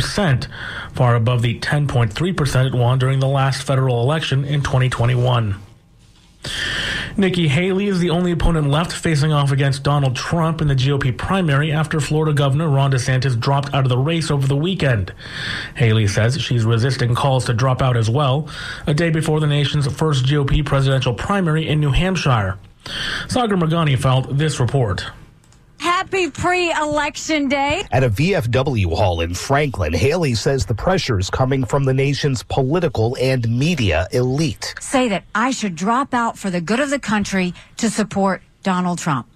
6%, far above the 10.3% it won during the last federal election in 2021. Nikki Haley is the only opponent left facing off against Donald Trump in the GOP primary after Florida Governor Ron DeSantis dropped out of the race over the weekend. Haley says she's resisting calls to drop out as well, a day before the nation's first GOP presidential primary in New Hampshire. Sagar Meghani filed this report. Happy pre election day. At a VFW hall in Franklin, Haley says the pressure is coming from the nation's political and media elite. Say that I should drop out for the good of the country to support Donald Trump.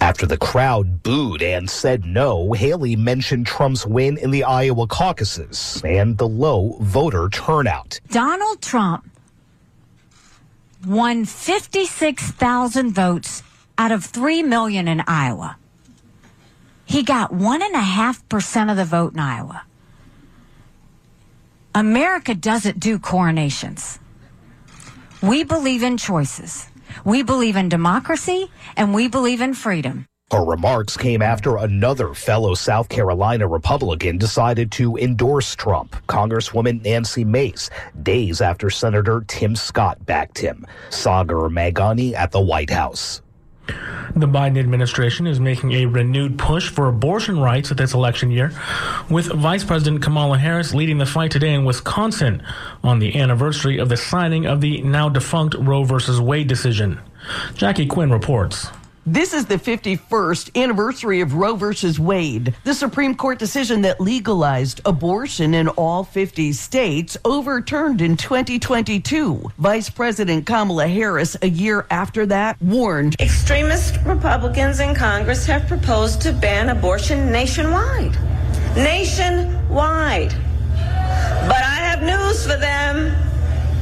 After the crowd booed and said no, Haley mentioned Trump's win in the Iowa caucuses and the low voter turnout. Donald Trump won 56,000 votes out of 3 million in Iowa. He got 1.5% of the vote in Iowa. America doesn't do coronations. We believe in choices. We believe in democracy and we believe in freedom. Her remarks came after another fellow South Carolina Republican decided to endorse Trump, Congresswoman Nancy Mace, days after Senator Tim Scott backed him. Sagar Meghani at the White House. The Biden administration is making a renewed push for abortion rights at this election year, with Vice President Kamala Harris leading the fight today in Wisconsin on the anniversary of the signing of the now defunct Roe v. Wade decision. Jackie Quinn reports. This is the 51st anniversary of Roe versus Wade, the Supreme Court decision that legalized abortion in all 50 states, overturned in 2022. Vice President Kamala Harris, a year after that, warned Extremist Republicans in Congress have proposed to ban abortion nationwide. Nationwide. But I have news for them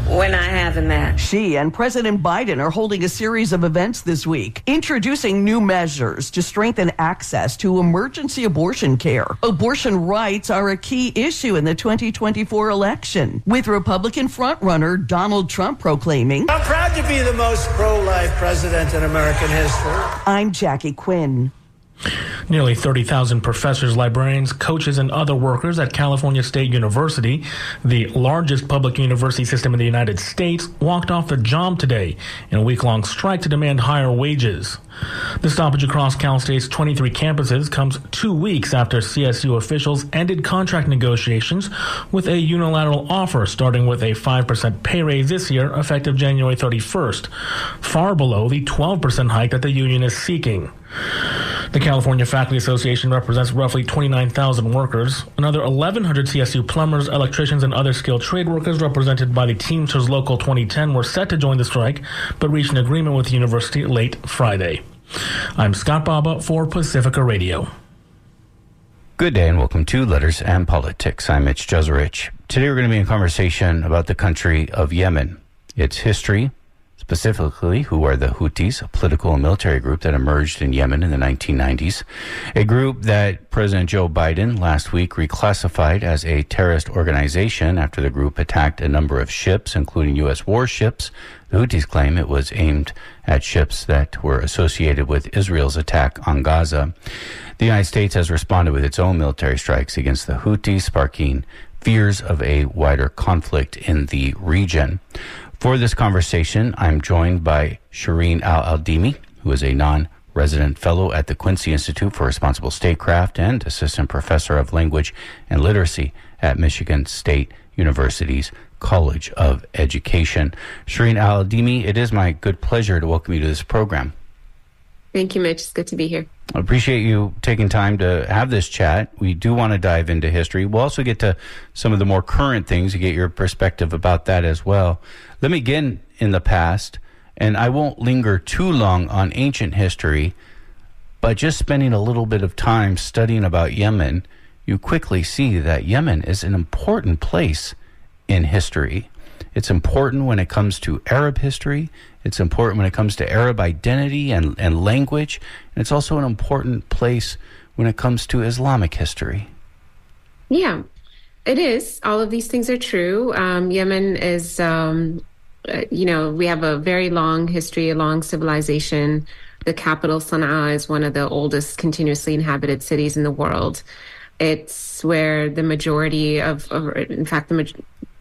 we're not having that. She and President Biden are holding a series of events this week, introducing new measures to strengthen access to emergency abortion care. Abortion rights are a key issue in the 2024 election, with Republican frontrunner Donald Trump proclaiming, I'm proud to be the most pro life president in American history. I'm Jackie Quinn. Nearly 30,000 professors, librarians, coaches, and other workers at California State University, the largest public university system in the United States, walked off the job today in a week long strike to demand higher wages. The stoppage across Cal State's 23 campuses comes two weeks after CSU officials ended contract negotiations with a unilateral offer starting with a 5% pay raise this year, effective January 31st, far below the 12% hike that the union is seeking. The California Faculty Association represents roughly 29,000 workers. Another 1,100 CSU plumbers, electricians, and other skilled trade workers represented by the Teamsters Local 2010 were set to join the strike, but reached an agreement with the university late Friday. I'm Scott Baba for Pacifica Radio. Good day and welcome to Letters and Politics. I'm Mitch Jeserich. Today we're going to be in conversation about the country of Yemen, its history, specifically who are the Houthis, a political and military group that emerged in Yemen in the 1990s, a group that President Joe Biden last week reclassified as a terrorist organization after the group attacked a number of ships, including U.S. warships. The Houthis claim it was aimed at ships that were associated with Israel's attack on Gaza. The United States has responded with its own military strikes against the Houthis, sparking fears of a wider conflict in the region. For this conversation, I'm joined by Shireen Al Adeimi, who is a non resident fellow at the Quincy Institute for Responsible Statecraft and assistant professor of language and literacy at Michigan State University's College of Education. Shireen Al Adeimi, it is my good pleasure to welcome you to this program. Thank you, Mitch. It's good to be here. I appreciate you taking time to have this chat. We do want to dive into history. We'll also get to some of the more current things to get your perspective about that as well. Let me begin in the past, and I won't linger too long on ancient history, but just spending a little bit of time studying about Yemen, you quickly see that Yemen is an important place in history. It's important when it comes to Arab history. It's important when it comes to Arab identity and, and language. And it's also an important place when it comes to Islamic history. Yeah, it is. All of these things are true. Um, Yemen is, um, uh, you know, we have a very long history, a long civilization. The capital, Sana'a, is one of the oldest continuously inhabited cities in the world. It's where the majority of, of in fact, the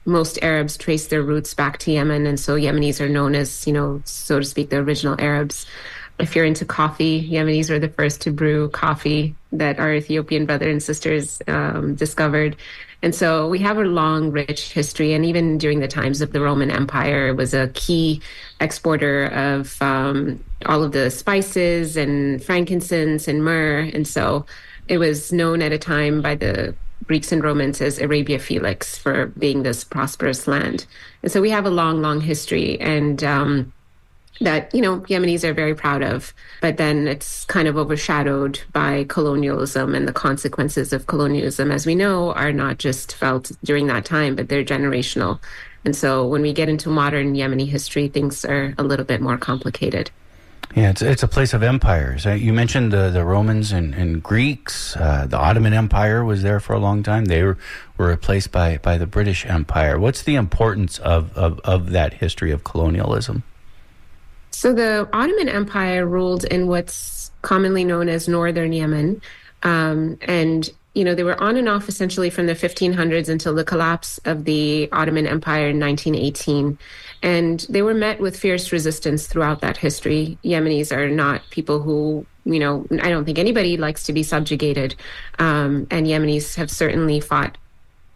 most Arabs trace their roots back to Yemen, and so Yemenis are known as, you know, so to speak, the original Arabs. If you're into coffee, Yemenis were the first to brew coffee that our Ethiopian brothers and sisters um, discovered. And so we have a long, rich history. And even during the times of the Roman Empire, it was a key exporter of um, all of the spices and frankincense and myrrh. And so it was known at a time by the Greeks and Romans as Arabia Felix for being this prosperous land. And so we have a long, long history and um, that, you know, Yemenis are very proud of. But then it's kind of overshadowed by colonialism and the consequences of colonialism, as we know, are not just felt during that time, but they're generational. And so when we get into modern Yemeni history, things are a little bit more complicated. Yeah, it's it's a place of empires. Uh, you mentioned the the Romans and, and Greeks. Uh, the Ottoman Empire was there for a long time. They were, were replaced by by the British Empire. What's the importance of, of, of that history of colonialism? So the Ottoman Empire ruled in what's commonly known as northern Yemen, um, and you know they were on and off essentially from the 1500s until the collapse of the Ottoman Empire in 1918. And they were met with fierce resistance throughout that history. Yemenis are not people who, you know, I don't think anybody likes to be subjugated. Um, and Yemenis have certainly fought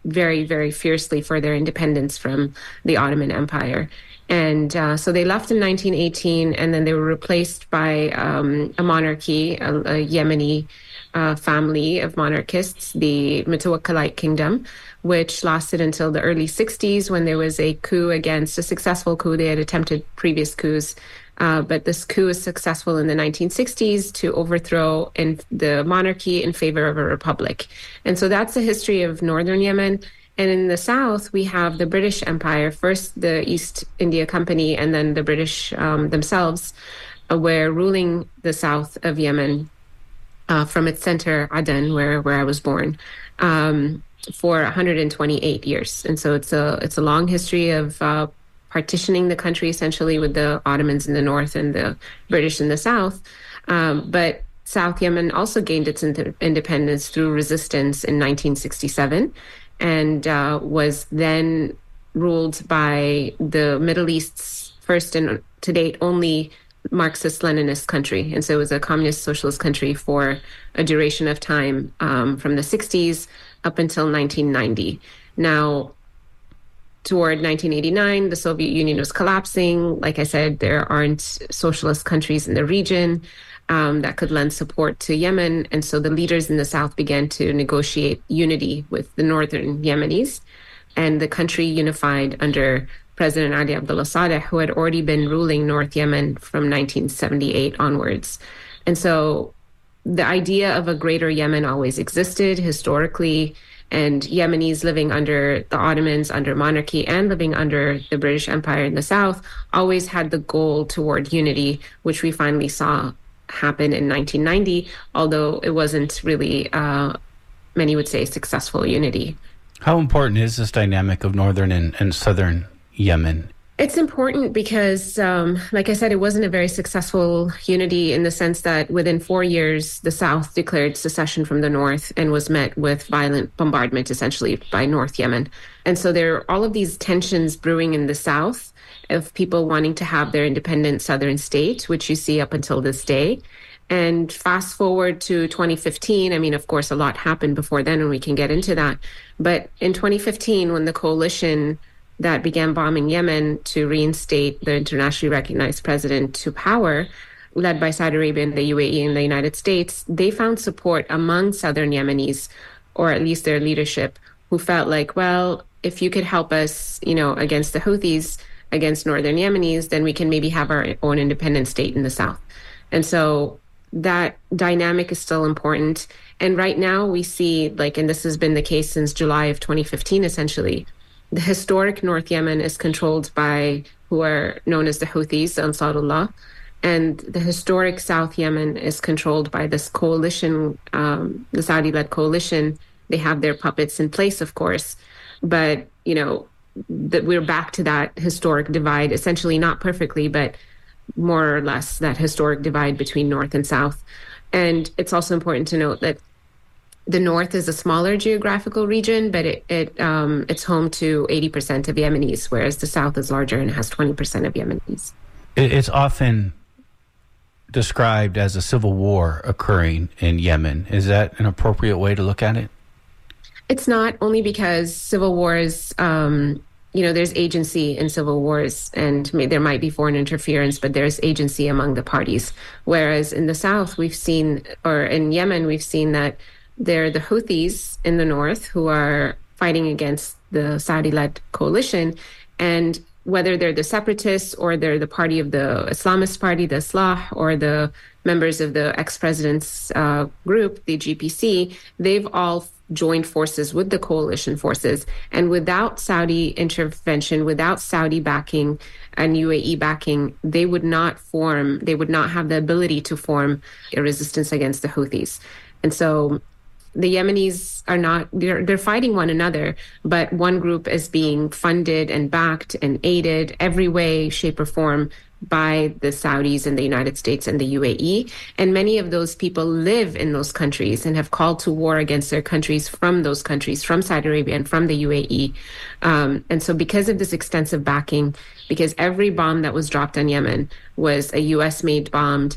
very, very fiercely for their independence from the Ottoman Empire. And uh, so they left in 1918, and then they were replaced by um, a monarchy, a, a Yemeni uh, family of monarchists, the Mutawakkalite Kingdom, which lasted until the early 60s when there was a coup against a successful coup. They had attempted previous coups. Uh, but this coup was successful in the 1960s to overthrow in the monarchy in favor of a republic. And so that's the history of northern Yemen. And in the south, we have the British Empire, first the East India Company, and then the British um, themselves, uh, were ruling the south of Yemen uh, from its center, Aden, where, where I was born. Um, for 128 years, and so it's a it's a long history of uh, partitioning the country essentially with the Ottomans in the north and the British in the south. Um, but South Yemen also gained its in- independence through resistance in 1967, and uh, was then ruled by the Middle East's first and to date only Marxist Leninist country. And so it was a communist socialist country for a duration of time um, from the 60s up until 1990. Now, toward 1989, the Soviet Union was collapsing. Like I said, there aren't socialist countries in the region um, that could lend support to Yemen. And so the leaders in the South began to negotiate unity with the northern Yemenis. And the country unified under President Ali Abdullah Saleh, who had already been ruling North Yemen from 1978 onwards. And so the idea of a greater Yemen always existed historically, and Yemenis living under the Ottomans, under monarchy, and living under the British Empire in the south always had the goal toward unity, which we finally saw happen in 1990, although it wasn't really, uh, many would say, successful unity. How important is this dynamic of northern and, and southern Yemen it's important because, um, like I said, it wasn't a very successful unity in the sense that within four years, the South declared secession from the North and was met with violent bombardment, essentially, by North Yemen. And so there are all of these tensions brewing in the South of people wanting to have their independent Southern state, which you see up until this day. And fast forward to 2015, I mean, of course, a lot happened before then, and we can get into that. But in 2015, when the coalition that began bombing Yemen to reinstate the internationally recognized president to power, led by Saudi Arabia and the UAE and the United States, they found support among southern Yemenis, or at least their leadership, who felt like, well, if you could help us, you know, against the Houthis, against northern Yemenis, then we can maybe have our own independent state in the south. And so that dynamic is still important. And right now we see, like, and this has been the case since July of 2015, essentially, the historic North Yemen is controlled by who are known as the Houthis, Ansarullah, and the historic South Yemen is controlled by this coalition, um, the Saudi-led coalition. They have their puppets in place, of course, but you know that we're back to that historic divide, essentially not perfectly, but more or less that historic divide between North and South. And it's also important to note that the north is a smaller geographical region, but it, it um, it's home to 80% of Yemenis, whereas the south is larger and has 20% of Yemenis. It's often described as a civil war occurring in Yemen. Is that an appropriate way to look at it? It's not only because civil wars, um, you know, there's agency in civil wars, and there might be foreign interference, but there's agency among the parties. Whereas in the south, we've seen, or in Yemen, we've seen that they're the Houthis in the north who are fighting against the Saudi led coalition. And whether they're the separatists or they're the party of the Islamist party, the Islah, or the members of the ex president's uh, group, the GPC, they've all joined forces with the coalition forces. And without Saudi intervention, without Saudi backing and UAE backing, they would not form, they would not have the ability to form a resistance against the Houthis. And so the Yemenis are not they're they're fighting one another, but one group is being funded and backed and aided every way, shape, or form by the Saudis and the United States and the UAE. And many of those people live in those countries and have called to war against their countries from those countries, from Saudi Arabia and from the UAE. Um, and so, because of this extensive backing, because every bomb that was dropped on Yemen was a US made bomb,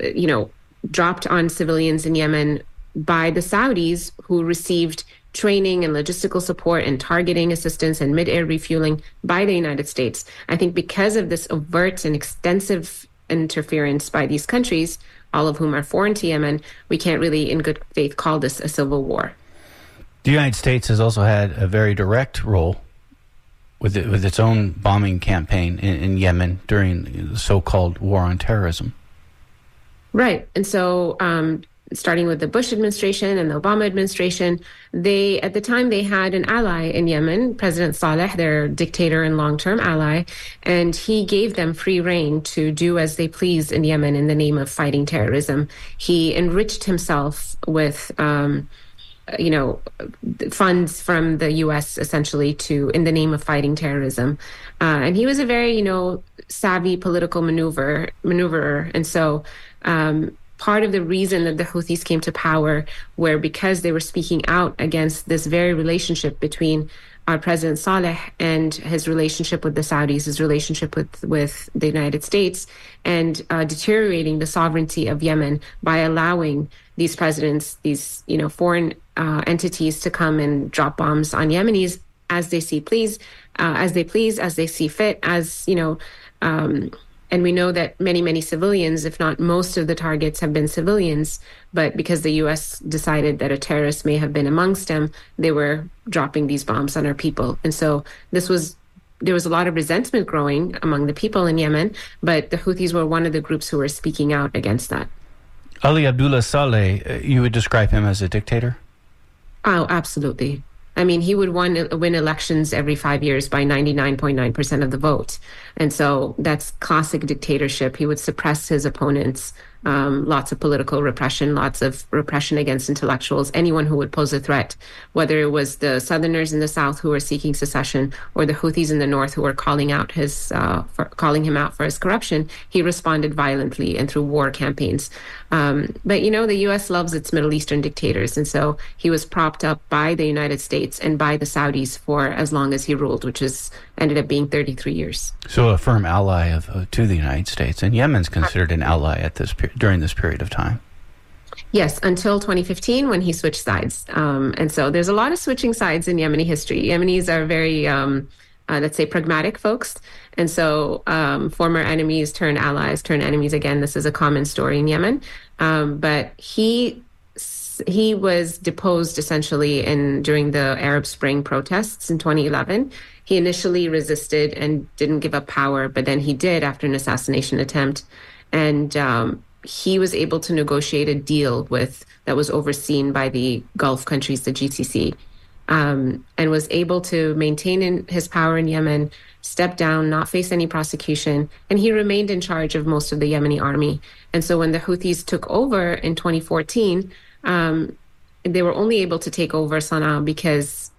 you know, dropped on civilians in Yemen by the Saudis who received training and logistical support and targeting assistance and mid-air refueling by the United States. I think because of this overt and extensive interference by these countries, all of whom are foreign to Yemen, we can't really, in good faith, call this a civil war. The United States has also had a very direct role with it, with its own bombing campaign in, in Yemen during the so-called war on terrorism. Right, and so um, starting with the Bush administration and the Obama administration, they at the time they had an ally in Yemen, President Saleh, their dictator and long-term ally, and he gave them free reign to do as they pleased in Yemen in the name of fighting terrorism. He enriched himself with. Um, you know, funds from the U.S. essentially to in the name of fighting terrorism, uh, and he was a very you know savvy political maneuver maneuverer, and so um, part of the reason that the Houthis came to power were because they were speaking out against this very relationship between our President Saleh and his relationship with the Saudis, his relationship with, with the United States, and uh, deteriorating the sovereignty of Yemen by allowing these presidents, these you know foreign uh, entities, to come and drop bombs on Yemenis as they see please, uh, as they please, as they see fit, as you know. Um, and we know that many, many civilians, if not most of the targets, have been civilians. But because the U.S. decided that a terrorist may have been amongst them, they were dropping these bombs on our people. And so this was there was a lot of resentment growing among the people in Yemen, but the Houthis were one of the groups who were speaking out against that. Ali Abdullah Saleh, uh, you would describe him as a dictator? Oh, absolutely. I mean, he would win, win elections every five years by 99.9% of the vote. And so that's classic dictatorship. He would suppress his opponents um, lots of political repression, lots of repression against intellectuals, anyone who would pose a threat, whether it was the Southerners in the South who were seeking secession or the Houthis in the North who were calling out his, uh, for, calling him out for his corruption. He responded violently and through war campaigns. Um, but you know, the U.S. loves its Middle Eastern dictators, and so he was propped up by the United States and by the Saudis for as long as he ruled, which is ended up being 33 years. So a firm ally of uh, to the United States, and Yemen's considered an ally at this period during this period of time. Yes, until 2015 when he switched sides. Um, and so there's a lot of switching sides in Yemeni history. Yemenis are very, um, uh, let's say, pragmatic folks. And so um, former enemies turn allies, turn enemies again. This is a common story in Yemen. Um, but he he was deposed essentially in during the Arab Spring protests in 2011. He initially resisted and didn't give up power, but then he did after an assassination attempt. And um, he was able to negotiate a deal with that was overseen by the Gulf countries, the GCC, um, and was able to maintain in, his power in Yemen, step down, not face any prosecution, and he remained in charge of most of the Yemeni army. And so when the Houthis took over in 2014, um, they were only able to take over Sana'a because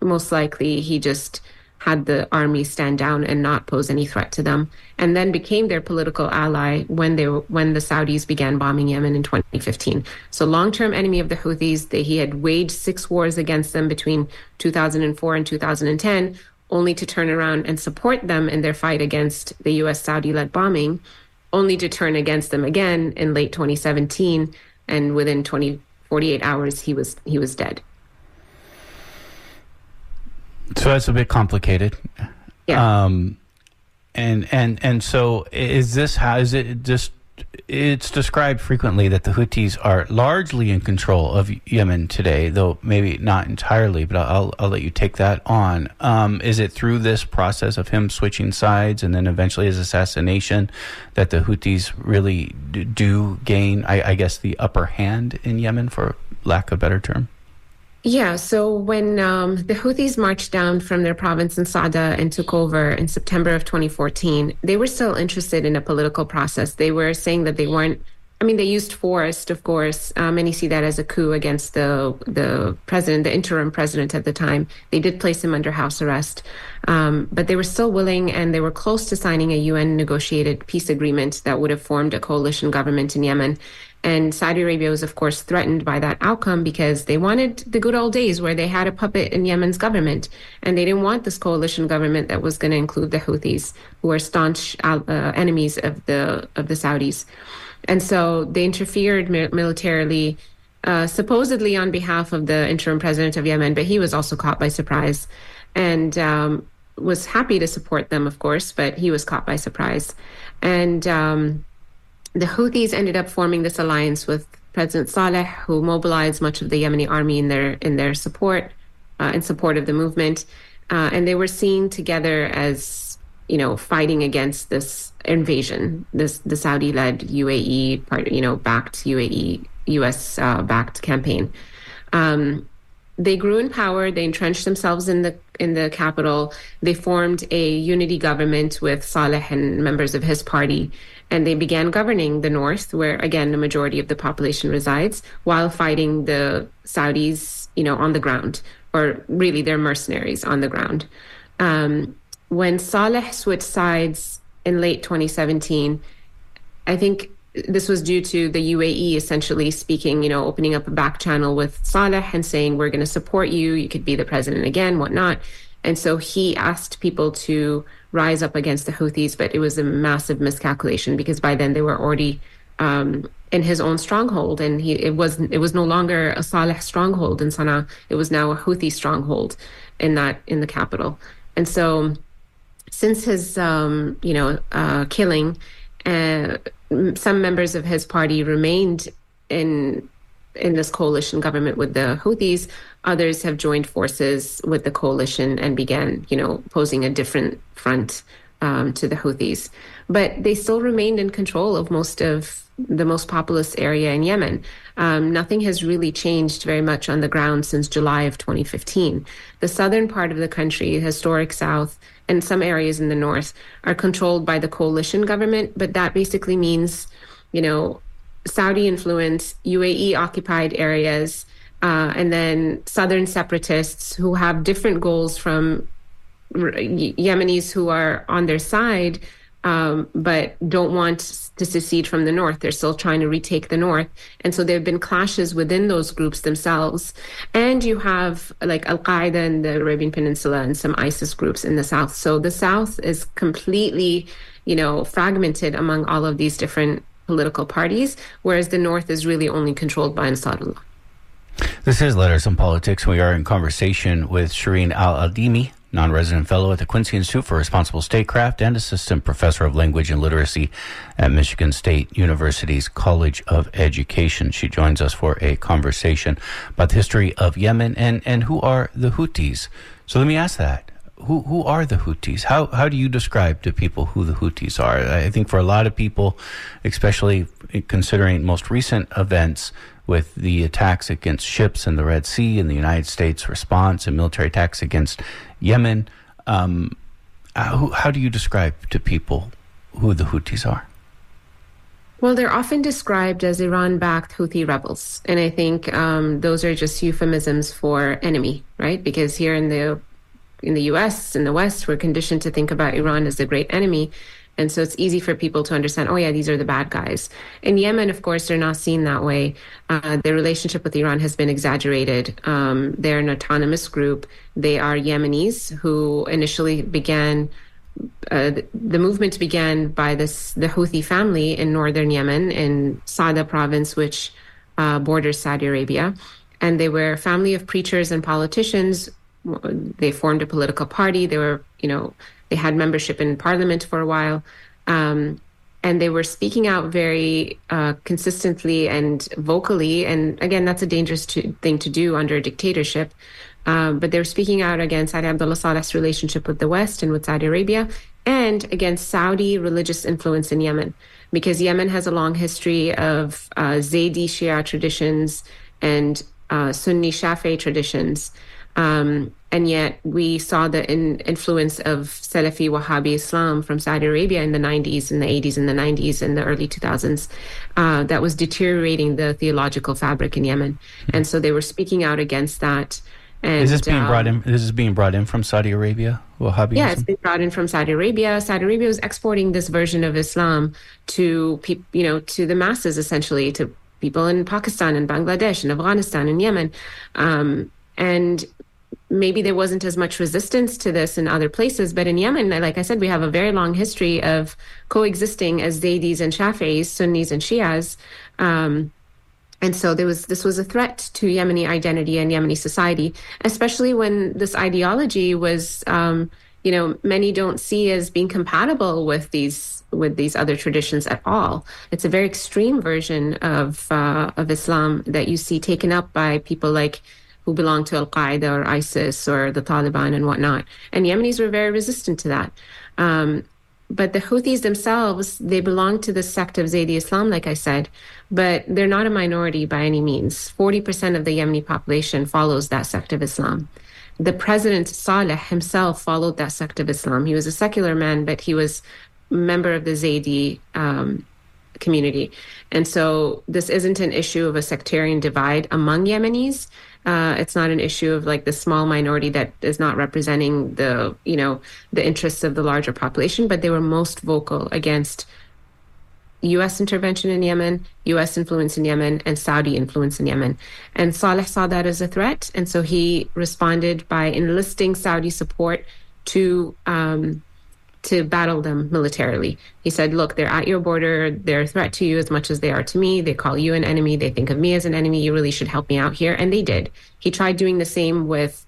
most likely he just had the army stand down and not pose any threat to them, and then became their political ally when they when the Saudis began bombing Yemen in 2015. So long-term enemy of the Houthis, they, he had waged six wars against them between 2004 and 2010, only to turn around and support them in their fight against the U.S. Saudi-led bombing, only to turn against them again in late 2017, and within 20 48 hours he was he was dead. So that's a bit complicated. Yeah. Um, and and and so is this how is it just it's described frequently that the Houthis are largely in control of Yemen today, though maybe not entirely. But I'll I'll let you take that on. Um, is it through this process of him switching sides and then eventually his assassination that the Houthis really do gain, I, I guess, the upper hand in Yemen, for lack of a better term? Yeah, so when um, the Houthis marched down from their province in Sada and took over in September of 2014, they were still interested in a political process. They were saying that they weren't. I mean, they used force, of course. Um, many see that as a coup against the the president, the interim president at the time. They did place him under house arrest, um, but they were still willing, and they were close to signing a UN negotiated peace agreement that would have formed a coalition government in Yemen. And Saudi Arabia was, of course, threatened by that outcome because they wanted the good old days where they had a puppet in Yemen's government. And they didn't want this coalition government that was going to include the Houthis, who are staunch uh, enemies of the, of the Saudis. And so they interfered mi- militarily, uh, supposedly on behalf of the interim president of Yemen, but he was also caught by surprise and um, was happy to support them, of course, but he was caught by surprise. And um, the Houthis ended up forming this alliance with President Saleh, who mobilized much of the Yemeni army in their in their support, uh, in support of the movement, uh, and they were seen together as you know fighting against this invasion, this the Saudi-led UAE part, you know, backed UAE U.S. Uh, backed campaign. Um, they grew in power. They entrenched themselves in the in the capital. They formed a unity government with Saleh and members of his party and they began governing the north, where again the majority of the population resides, while fighting the Saudis, you know, on the ground, or really they're mercenaries on the ground. Um, when Saleh switched sides in late 2017, I think this was due to the UAE essentially speaking, you know, opening up a back channel with Saleh and saying, we're going to support you. You could be the president again, whatnot. And so he asked people to rise up against the Houthis, but it was a massive miscalculation because by then they were already um, in his own stronghold, and he it was it was no longer a Saleh stronghold in Sana'a. It was now a Houthi stronghold in that in the capital. And so, since his um, you know uh, killing, uh, some members of his party remained in in this coalition government with the Houthis. Others have joined forces with the coalition and began, you know, posing a different front um, to the Houthis. But they still remained in control of most of the most populous area in Yemen. Um, nothing has really changed very much on the ground since July of 2015. The southern part of the country, historic south, and some areas in the north are controlled by the coalition government, but that basically means, you know, Saudi influence, UAE occupied areas, uh, and then southern separatists who have different goals from Yemenis who are on their side, um, but don't want to secede from the north. They're still trying to retake the north. And so there have been clashes within those groups themselves. And you have like Al Qaeda in the Arabian Peninsula and some ISIS groups in the south. So the south is completely, you know, fragmented among all of these different political parties, whereas the North is really only controlled by Ansarullah. This is Letters and Politics. We are in conversation with Shireen Al Adeimi, non resident fellow at the Quincy Institute for Responsible Statecraft and assistant professor of language and literacy at Michigan State University's College of Education. She joins us for a conversation about the history of Yemen and, and who are the Houthis. So let me ask that who who are the Houthis? How how do you describe to people who the Houthis are? I think for a lot of people, especially considering most recent events with the attacks against ships in the Red Sea and the United States response and military attacks against Yemen, um, how, how do you describe to people who the Houthis are? Well, they're often described as Iran backed Houthi rebels. And I think um, those are just euphemisms for enemy, right? Because here in the in the US, in the West, we're conditioned to think about Iran as the great enemy. And so it's easy for people to understand, oh, yeah, these are the bad guys. In Yemen, of course, they're not seen that way. Uh, their relationship with Iran has been exaggerated. Um, they're an autonomous group. They are Yemenis who initially began. Uh, the movement began by this the Houthi family in northern Yemen in Sada province, which uh, borders Saudi Arabia, and they were a family of preachers and politicians. They formed a political party. They were, you know, they had membership in parliament for a while. Um, and they were speaking out very uh, consistently and vocally. And again, that's a dangerous to, thing to do under a dictatorship. Um, but they were speaking out against Saudi Abdullah Saleh's relationship with the West and with Saudi Arabia and against Saudi religious influence in Yemen, because Yemen has a long history of uh, Zaydi Shia traditions and uh, Sunni Shafi'i traditions. Um, and yet we saw the in, influence of Salafi Wahhabi Islam from Saudi Arabia in the 90s, in the 80s, in the 90s, in the early 2000s, uh, that was deteriorating the theological fabric in Yemen. Mm-hmm. And so they were speaking out against that. And, is this being um, brought in? This is being brought in from Saudi Arabia, Wahhabism. Yeah, it's been brought in from Saudi Arabia. Saudi Arabia was exporting this version of Islam to people, you know, to the masses, essentially, to people in Pakistan and Bangladesh and Afghanistan and Yemen. Um, and maybe there wasn't as much resistance to this in other places, but in Yemen, like I said, we have a very long history of coexisting as Zaydis and Shafis, Sunnis and Shias. Um, and so there was this was a threat to Yemeni identity and Yemeni society, especially when this ideology was, um, you know, many don't see as being compatible with these with these other traditions at all. It's a very extreme version of uh, of Islam that you see taken up by people like who belong to Al Qaeda or ISIS or the Taliban and whatnot. And Yemenis were very resistant to that. Um, but the Houthis themselves, they belong to the sect of Zaydi Islam, like I said, but they're not a minority by any means. 40% of the Yemeni population follows that sect of Islam. The president Saleh himself followed that sect of Islam. He was a secular man, but he was a member of the Zaydi um, community. And so this isn't an issue of a sectarian divide among Yemenis. Uh, it's not an issue of like the small minority that is not representing the you know the interests of the larger population, but they were most vocal against U.S. intervention in Yemen, U.S. influence in Yemen, and Saudi influence in Yemen. And Saleh saw that as a threat, and so he responded by enlisting Saudi support to um, to battle them militarily. He said, Look, they're at your border. They're a threat to you as much as they are to me. They call you an enemy. They think of me as an enemy. You really should help me out here. And they did. He tried doing the same with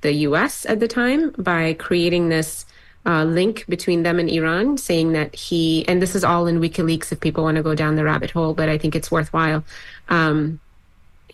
the US at the time by creating this uh, link between them and Iran, saying that he, and this is all in WikiLeaks if people want to go down the rabbit hole, but I think it's worthwhile, um,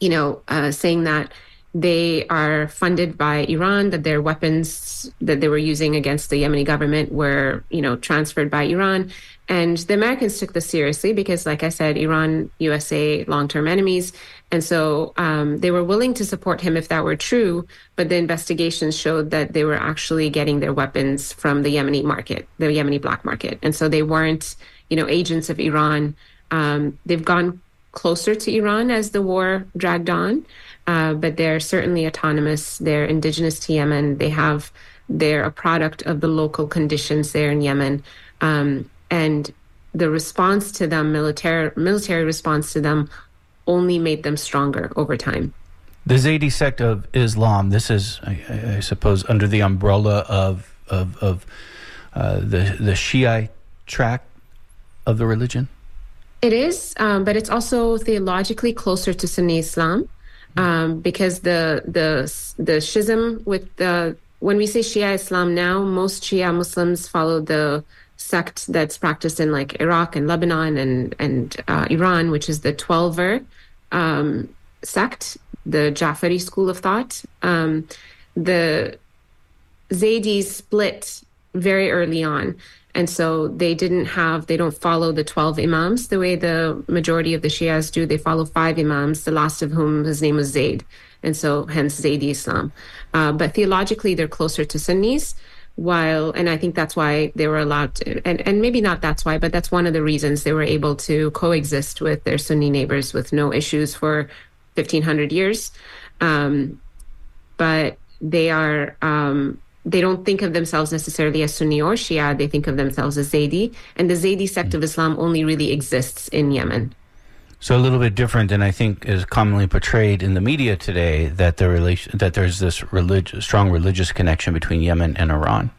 you know, uh, saying that they are funded by Iran, that their weapons that they were using against the Yemeni government were, you know, transferred by Iran. And the Americans took this seriously because, like I said, Iran, USA, long term enemies. And so um, they were willing to support him if that were true. But the investigations showed that they were actually getting their weapons from the Yemeni market, the Yemeni black market. And so they weren't, you know, agents of Iran. Um, they've gone closer to Iran as the war dragged on uh, but they're certainly autonomous. They're indigenous to Yemen. They have they're a product of the local conditions there in Yemen, um, and the response to them, military military response to them, only made them stronger over time. The Zaydi sect of Islam. This is, I, I suppose, under the umbrella of of, of uh, the the Shiite track of the religion. It is, um, but it's also theologically closer to Sunni Islam um, because the the the schism with the when we say Shia Islam now, most Shia Muslims follow the sect that's practiced in like Iraq and Lebanon and and uh, Iran, which is the Twelver um, sect, the Jafari school of thought. Um, the Zaydis split very early on. And so they didn't have, they don't follow the 12 imams the way the majority of the Shias do. They follow five imams, the last of whom his name was Zayd. And so hence Zaydi Islam. Uh, but theologically, they're closer to Sunnis. While, and I think that's why they were allowed to, and, and maybe not that's why, but that's one of the reasons they were able to coexist with their Sunni neighbors with no issues for 1500 years. Um, but they are, um, they don't think of themselves necessarily as Sunni or Shia. They think of themselves as Zaydi, and the Zaydi sect of Islam only really exists in Yemen. So a little bit different than I think is commonly portrayed in the media today that the relation that there's this religious, strong religious connection between Yemen and Iran.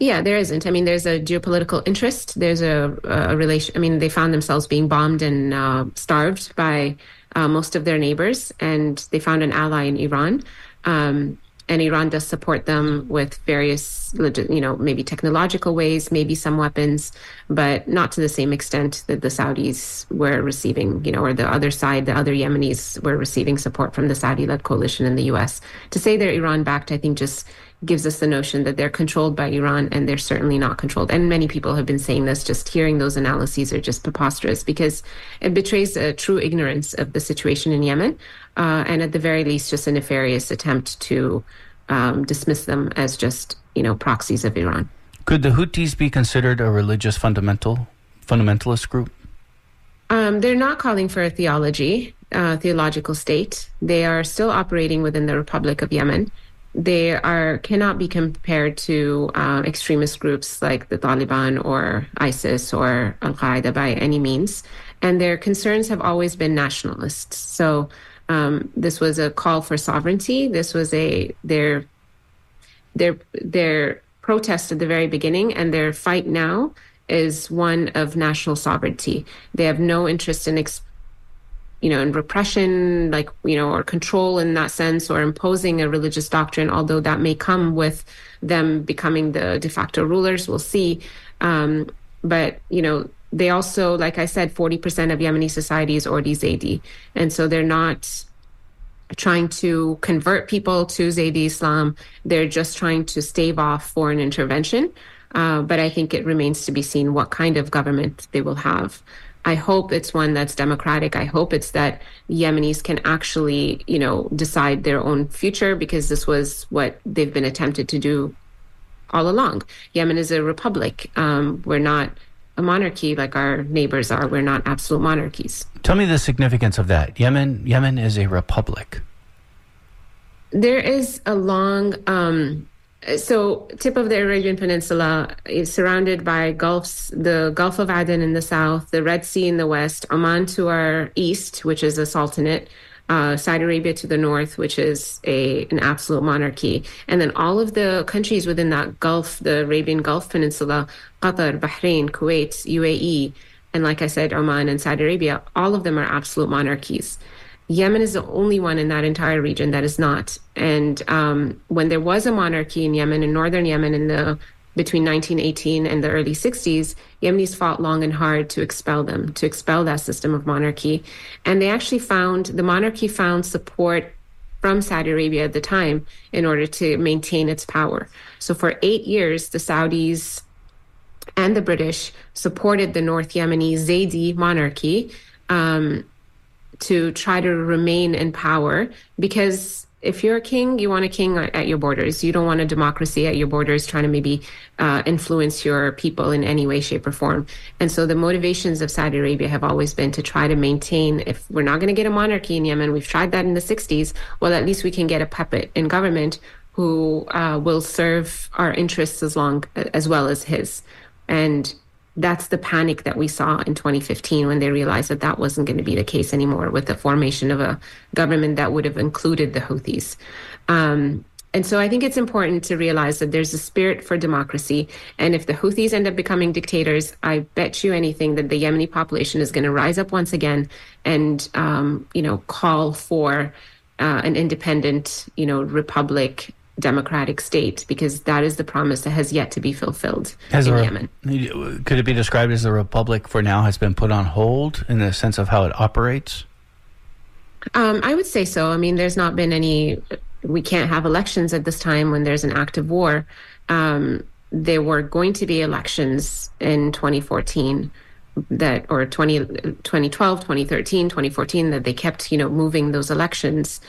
Yeah, there isn't. I mean, there's a geopolitical interest. There's a, a relation. I mean, they found themselves being bombed and uh, starved by uh, most of their neighbors, and they found an ally in Iran. Um, and Iran does support them with various, you know, maybe technological ways, maybe some weapons, but not to the same extent that the Saudis were receiving, you know, or the other side, the other Yemenis were receiving support from the Saudi-led coalition in the U.S. To say they're Iran-backed, I think, just gives us the notion that they're controlled by Iran, and they're certainly not controlled. And many people have been saying this. Just hearing those analyses are just preposterous because it betrays a true ignorance of the situation in Yemen, uh, and at the very least, just a nefarious attempt to um, dismiss them as just you know proxies of Iran. Could the Houthis be considered a religious fundamental fundamentalist group? Um, they're not calling for a theology, uh, theological state. They are still operating within the Republic of Yemen they are cannot be compared to uh, extremist groups like the Taliban or ISIS or Al Qaeda by any means, and their concerns have always been nationalists. So um, this was a call for sovereignty. This was a their their their protest at the very beginning, and their fight now is one of national sovereignty. They have no interest in you know, in repression, like, you know, or control in that sense, or imposing a religious doctrine, although that may come with them becoming the de facto rulers, we'll see. Um, but, you know, they also, like I said, 40% of Yemeni society is already Zaydi. And so they're not trying to convert people to Zaydi Islam. They're just trying to stave off foreign intervention. Uh, but I think it remains to be seen what kind of government they will have. I hope it's one that's democratic. I hope it's that Yemenis can actually, you know, decide their own future because this was what they've been attempted to do all along. Yemen is a republic. Um, we're not a monarchy like our neighbors are. We're not absolute monarchies. Tell me the significance of that. Yemen, Yemen is a republic. There is a long um, so tip of the Arabian Peninsula is surrounded by gulfs, the Gulf of Aden in the south, the Red Sea in the west, Oman to our east, which is a sultanate, uh, Saudi Arabia to the north, which is a an absolute monarchy, and then all of the countries within that Gulf, the Arabian Gulf Peninsula, Qatar, Bahrain, Kuwait, UAE, and like I said, Oman and Saudi Arabia, all of them are absolute monarchies. Yemen is the only one in that entire region that is not. And um, when there was a monarchy in Yemen, in northern Yemen, in the between 1918 and the early 60s, Yemenis fought long and hard to expel them, to expel that system of monarchy. And they actually found the monarchy found support from Saudi Arabia at the time in order to maintain its power. So for eight years, the Saudis and the British supported the North Yemeni Zaydi monarchy. Um, to try to remain in power because if you're a king, you want a king at your borders. You don't want a democracy at your borders trying to maybe uh, influence your people in any way, shape, or form. And so the motivations of Saudi Arabia have always been to try to maintain, if we're not going to get a monarchy in Yemen, we've tried that in the 60s, well, at least we can get a puppet in government who uh, will serve our interests as long as well as his. And that's the panic that we saw in 2015 when they realized that that wasn't going to be the case anymore with the formation of a government that would have included the Houthis. Um, and so I think it's important to realize that there's a spirit for democracy. And if the Houthis end up becoming dictators, I bet you anything that the Yemeni population is going to rise up once again and, um, you know, call for uh, an independent, you know, republic democratic state because that is the promise that has yet to be fulfilled has in Yemen. Could it be described as the republic for now has been put on hold in the sense of how it operates? Um, I would say so. I mean, there's not been any. We can't have elections at this time when there's an active war. Um, there were going to be elections in 2014 that or 20, 2012 2013 2014 that they kept you know moving those elections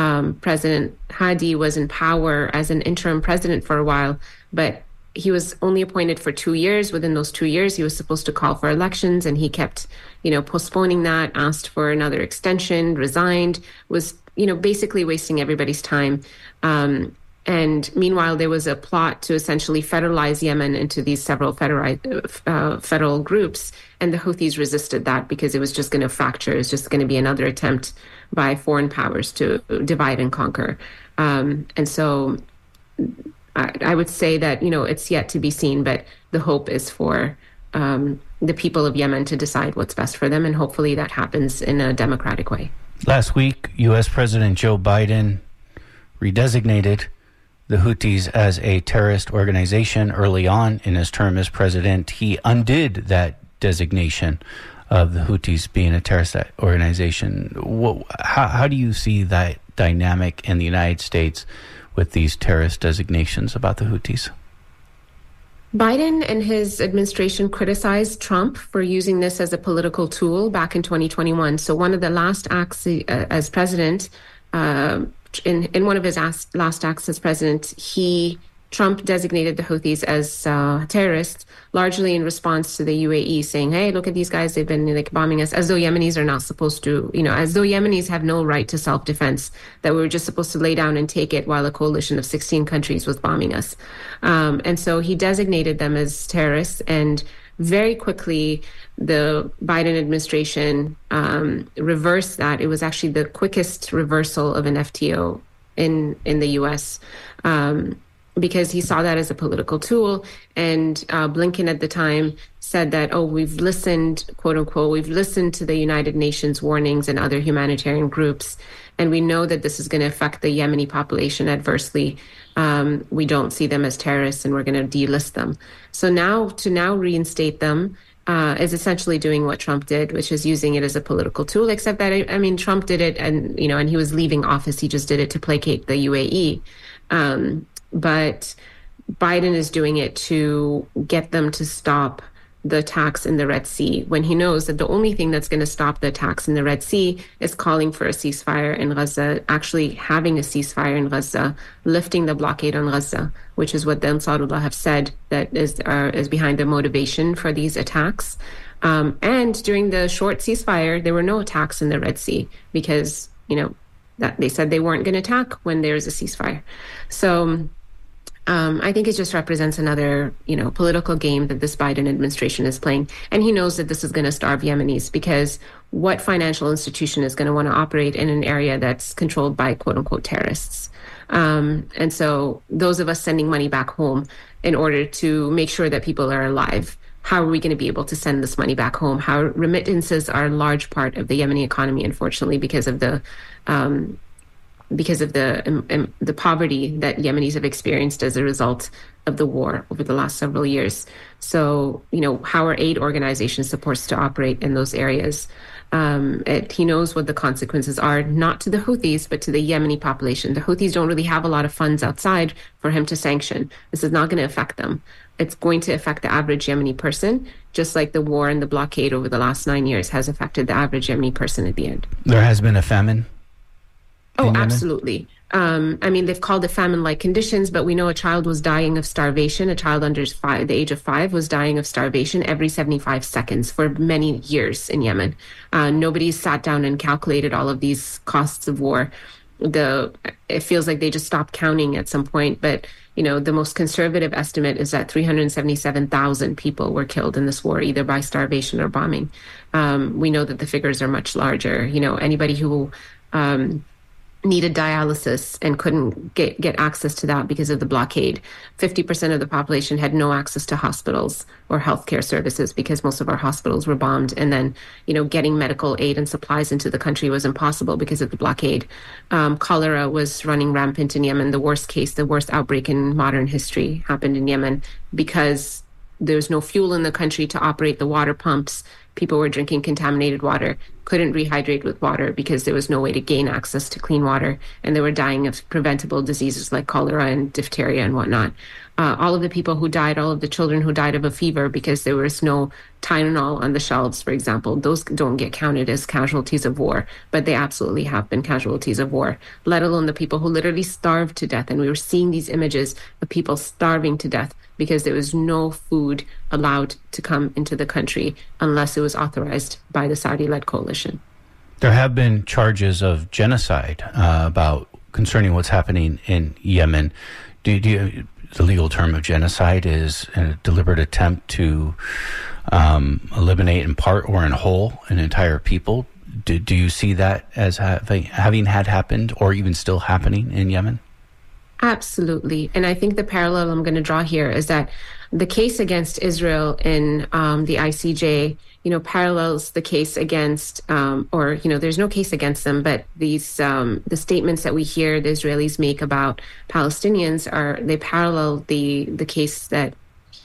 um, President Hadi was in power as an interim president for a while, but he was only appointed for two years. Within those two years, he was supposed to call for elections, and he kept, you know, postponing that. Asked for another extension, resigned, was, you know, basically wasting everybody's time. Um, And meanwhile, there was a plot to essentially federalize Yemen into these several federal, uh, federal groups. And the Houthis resisted that because it was just going to fracture. It was just going to be another attempt by foreign powers to divide and conquer. Um, and so I, I, would say that, you know, it's yet to be seen, but the hope is for um, the people of Yemen to decide what's best for them. And hopefully that happens in a democratic way. Last week, U.S. President Joe Biden redesignated the Houthis as a terrorist organization early on in his term as president. He undid that designation of the Houthis being a terrorist organization. What, how, how do you see that dynamic in the United States with these terrorist designations about the Houthis? Biden and his administration criticized Trump for using this as a political tool back in 2021. So, one of the last acts uh, as president, uh, in in one of his last acts as president, he Trump designated the Houthis as uh, terrorists, largely in response to the UAE saying, "Hey, look at these guys; they've been like bombing us," as though Yemenis are not supposed to, you know, as though Yemenis have no right to self-defense. That we were just supposed to lay down and take it while a coalition of 16 countries was bombing us. Um, and so he designated them as terrorists, and very quickly the Biden administration um, reversed that. It was actually the quickest reversal of an FTO in in the U.S. Um, because he saw that as a political tool. And uh, Blinken at the time said that, oh, we've listened, quote unquote, we've listened to the United Nations warnings and other humanitarian groups, and we know that this is going to affect the Yemeni population adversely. Um, we don't see them as terrorists, and we're going to delist them. So now, to now reinstate them. Uh, is essentially doing what Trump did, which is using it as a political tool. Except that I, I, mean, Trump did it, and you know, and he was leaving office. He just did it to placate the UAE. Um, but Biden is doing it to get them to stop the attacks in the Red Sea when he knows that the only thing that's going to stop the attacks in the Red Sea is calling for a ceasefire in Gaza, actually having a ceasefire in Gaza, lifting the blockade on Gaza, which is what the Ansarullah have said that is uh, is behind the motivation for these attacks. Um, and during the short ceasefire, there were no attacks in the Red Sea because you know that they said they weren't going to attack when there's a ceasefire. So um, I think it just represents another, you know, political game that this Biden administration is playing, and he knows that this is going to starve Yemenis because what financial institution is going to want to operate in an area that's controlled by quote unquote terrorists? Um, and so, those of us sending money back home in order to make sure that people are alive, how are we going to be able to send this money back home? How remittances are a large part of the Yemeni economy, unfortunately, because of the um, because of the um, um, the poverty that Yemenis have experienced as a result of the war over the last several years. So, you know, how are aid organizations supposed to operate in those areas? Um, it, he knows what the consequences are, not to the Houthis, but to the Yemeni population. The Houthis don't really have a lot of funds outside for him to sanction. This is not going to affect them. It's going to affect the average Yemeni person, just like the war and the blockade over the last nine years has affected the average Yemeni person at the end. There has been a famine Oh, absolutely. Um, I mean, they've called it famine-like conditions, but we know a child was dying of starvation. A child under five, the age of five was dying of starvation every 75 seconds for many years in Yemen. Uh, nobody sat down and calculated all of these costs of war. The it feels like they just stopped counting at some point, but you know the most conservative estimate is that 377,000 people were killed in this war, either by starvation or bombing. Um, we know that the figures are much larger. You know, anybody who um, needed dialysis and couldn't get, get access to that because of the blockade. 50% of the population had no access to hospitals or healthcare services because most of our hospitals were bombed. And then, you know, getting medical aid and supplies into the country was impossible because of the blockade. Um, cholera was running rampant in Yemen. The worst case, the worst outbreak in modern history happened in Yemen because there was no fuel in the country to operate the water pumps people were drinking contaminated water, couldn't rehydrate with water because there was no way to gain access to clean water, and they were dying of preventable diseases like cholera and diphtheria and whatnot. Uh, all of the people who died, all of the children who died of a fever because there was no Tylenol on the shelves, for example, those don't get counted as casualties of war, but they absolutely have been casualties of war, let alone the people who literally starved to death. And we were seeing these images of people starving to death because there was no food allowed to come into the country unless it was authorized by the Saudi led coalition. There have been charges of genocide uh, about concerning what's happening in Yemen. Do, do you, the legal term of genocide is a deliberate attempt to um, eliminate in part or in whole an entire people. Do, do you see that as having, having had happened or even still happening in Yemen? Absolutely. And I think the parallel I'm going to draw here is that the case against Israel in um, the ICJ, you know, parallels the case against, um, or you know, there's no case against them, but these um, the statements that we hear the Israelis make about Palestinians are they parallel the the case that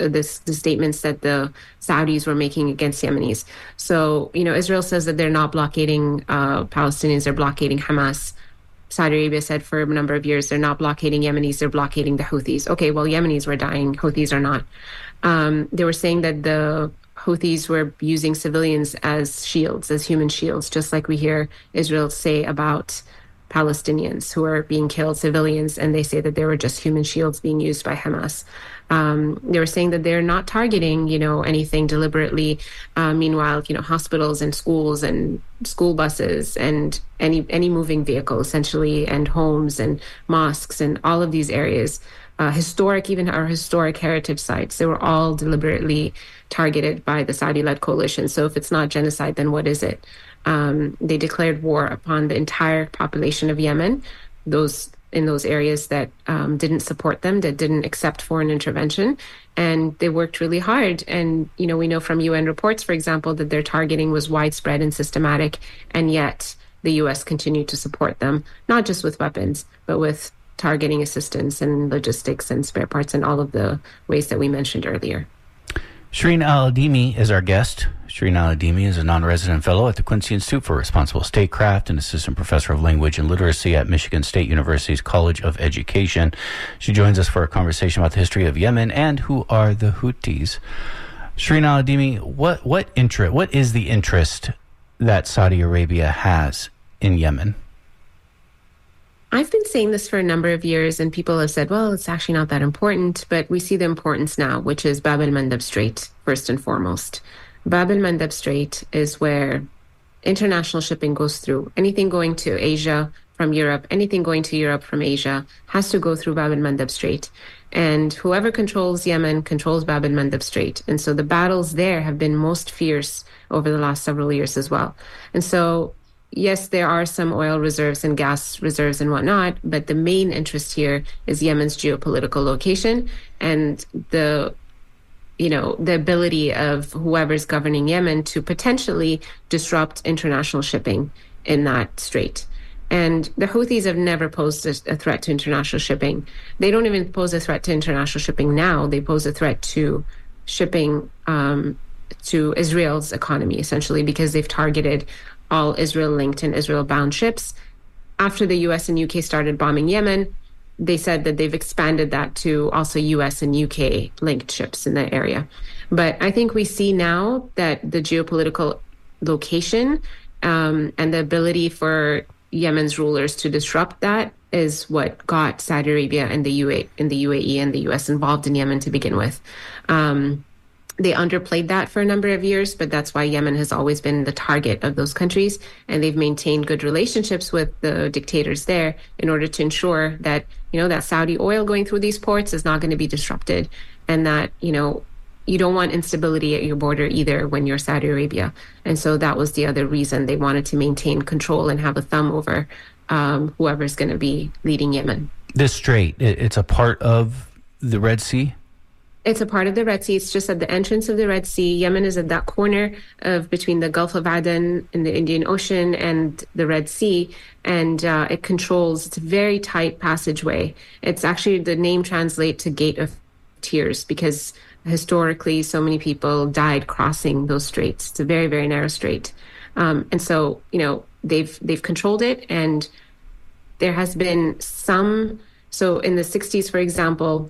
uh, this, the statements that the Saudis were making against Yemenis. So, you know, Israel says that they're not blockading uh, Palestinians, they're blockading Hamas. Saudi Arabia said for a number of years they're not blockading Yemenis, they're blockading the Houthis. Okay, well, Yemenis were dying, Houthis are not. Um, they were saying that the Houthis were using civilians as shields, as human shields, just like we hear Israel say about Palestinians who are being killed, civilians, and they say that they were just human shields being used by Hamas. Um, they were saying that they're not targeting, you know, anything deliberately. Uh, meanwhile, you know, hospitals and schools and school buses and any any moving vehicle, essentially, and homes and mosques and all of these areas, uh, historic, even our historic heritage sites, they were all deliberately targeted by the Saudi-led coalition. So if it's not genocide, then what is it? Um, they declared war upon the entire population of Yemen. Those in those areas that um, didn't support them, that didn't accept foreign intervention, and they worked really hard. And you know, we know from UN reports, for example, that their targeting was widespread and systematic, and yet the U.S. continued to support them, not just with weapons, but with targeting assistance and logistics and spare parts and all of the ways that we mentioned earlier. Shireen Al-Adeimi is our guest. Shireen Al-Adeimi is a non-resident fellow at the Quincy Institute for Responsible Statecraft and assistant professor of language and literacy at Michigan State University's College of Education. She joins us for a conversation about the history of Yemen and who are the Houthis. Shireen Al-Adeimi, what what interest what is the interest that Saudi Arabia has in Yemen? I've been saying this for a number of years, and people have said, well, it's actually not that important, but we see the importance now, which is Bab el Mandeb Strait, first and foremost. Bab el Mandeb Strait is where international shipping goes through. Anything going to Asia from Europe, anything going to Europe from Asia has to go through Bab el Mandeb Strait. And whoever controls Yemen controls Bab el Mandeb Strait. And so the battles there have been most fierce over the last several years as well. And so yes, there are some oil reserves and gas reserves and whatnot, but the main interest here is Yemen's geopolitical location and the you know the ability of whoever's governing Yemen to potentially disrupt international shipping in that strait. And the Houthis have never posed a, threat to international shipping. They don't even pose a threat to international shipping now. They pose a threat to shipping um, to Israel's economy, essentially, because they've targeted all Israel linked and Israel bound ships. After the US and UK started bombing Yemen, they said that they've expanded that to also US and UK linked ships in that area. But I think we see now that the geopolitical location um, and the ability for Yemen's rulers to disrupt that is what got Saudi Arabia and the UAE, and the UAE and the US involved in Yemen to begin with. Um, they underplayed that for a number of years, but that's why Yemen has always been the target of those countries. And they've maintained good relationships with the dictators there in order to ensure that, you know, that Saudi oil going through these ports is not going to be disrupted and that, you know, you don't want instability at your border either when you're Saudi Arabia. And so that was the other reason they wanted to maintain control and have a thumb over um, whoever's going to be leading Yemen. This strait, it's a part of the Red Sea? It's a part of the Red Sea. It's just at the entrance of the Red Sea. Yemen is at that corner of between the Gulf of Aden in the Indian Ocean and the Red Sea, and uh, it controls. It's a very tight passageway. It's actually the name translate to Gate of Tears because historically so many people died crossing those straits. It's a very very narrow strait, um, and so you know they've they've controlled it, and there has been some. So in the 60s, for example,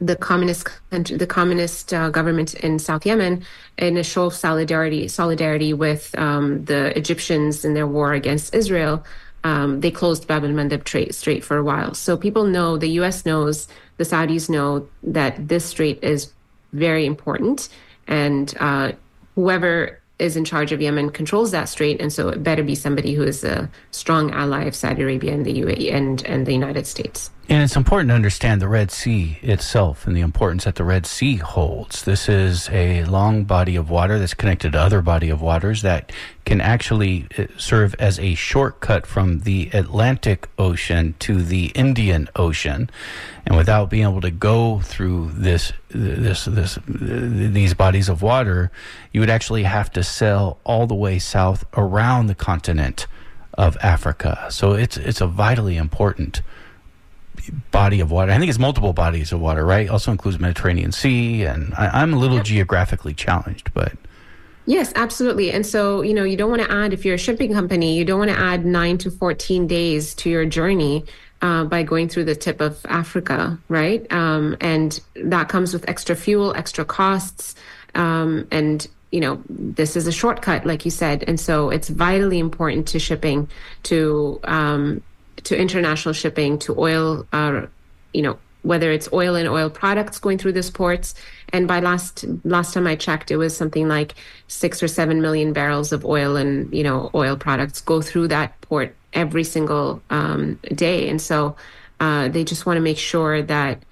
the communist country, the communist uh, government in South Yemen, in a show of solidarity, solidarity with um, the Egyptians in their war against Israel, um, they closed Bab el-Mandeb Strait for a while. So people know, the U.S. knows, the Saudis know that this strait is very important, and uh, whoever is in charge of Yemen controls that strait, and so it better be somebody who is a strong ally of Saudi Arabia and the UAE and and the United States. And it's important to understand the Red Sea itself and the importance that the Red Sea holds. This is a long body of water that's connected to other body of waters that can actually uh, serve as a shortcut from the Atlantic Ocean to the Indian Ocean. And without being able to go through this this this these bodies of water, you would actually have to sail all the way south around the continent of Africa. So it's it's a vitally important body of water. I think it's multiple bodies of water, right? Also includes Mediterranean Sea, and I, am a little yep. geographically challenged, but. Yes, absolutely. And so, you know, you don't want to add, if you're a shipping company, you don't want to add nine to 14 days to your journey uh, by going through the tip of Africa, right? Um, and that comes with extra fuel, extra costs. Um, and, you know, this is a shortcut, like you said. And so it's vitally important to shipping to, um, to international shipping, to oil, uh, you know, whether it's oil and oil products going through these ports. And by last last time I checked, it was something like six or seven million barrels of oil and you know oil products go through that port every single um, day. And so uh, they just want to make sure that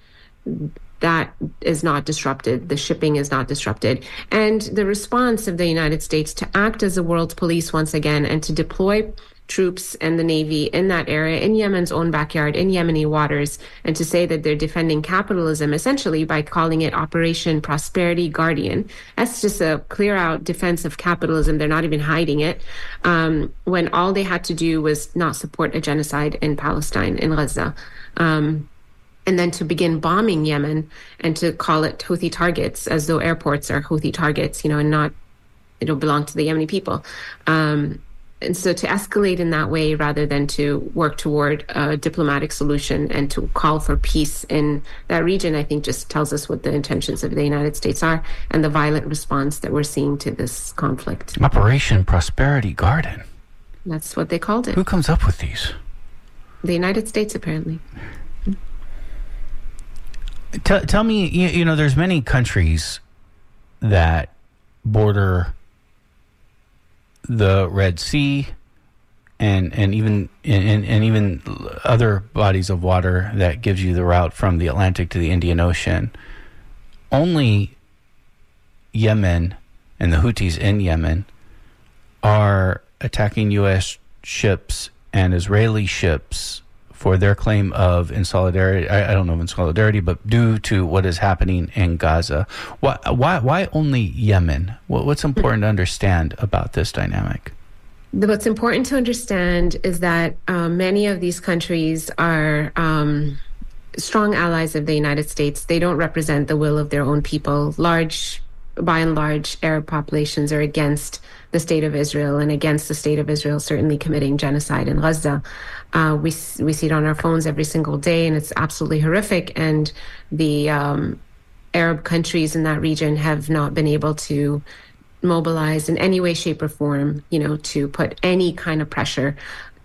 that is not disrupted. The shipping is not disrupted. And the response of the United States to act as a world police once again and to deploy troops and the Navy in that area, in Yemen's own backyard, in Yemeni waters, and to say that they're defending capitalism essentially by calling it Operation Prosperity Guardian. That's just a clear out defense of capitalism. They're not even hiding it. Um, when all they had to do was not support a genocide in Palestine, in Gaza. Um, and then to begin bombing Yemen and to call it Houthi targets as though airports are Houthi targets, you know, and not, it don't belong to the Yemeni people. Um, and so to escalate in that way rather than to work toward a diplomatic solution and to call for peace in that region, I think just tells us what the intentions of the United States are and the violent response that we're seeing to this conflict. Operation Prosperity Guardian. That's what they called it. Who comes up with these? The United States, apparently. Tell, tell me, you, you know, there's many countries that border the Red Sea and and even and, and even other bodies of water that gives you the route from the Atlantic to the Indian Ocean. Only Yemen and the Houthis in Yemen are attacking U.S. ships and Israeli ships for their claim of in solidarity. I, I, don't know if in solidarity, but due to what is happening in Gaza. Why, why, why only Yemen? What, what's important to understand about this dynamic? What's important to understand is that um, many of these countries are. Um, strong allies of the United States. They don't represent the will of their own people. Large, by and large, Arab populations are against the state of Israel and against the state of Israel certainly committing genocide in Gaza. Uh, we we see it on our phones every single day, and it's absolutely horrific. And the um, Arab countries in that region have not been able to mobilize in any way, shape, or form, you know, to put any kind of pressure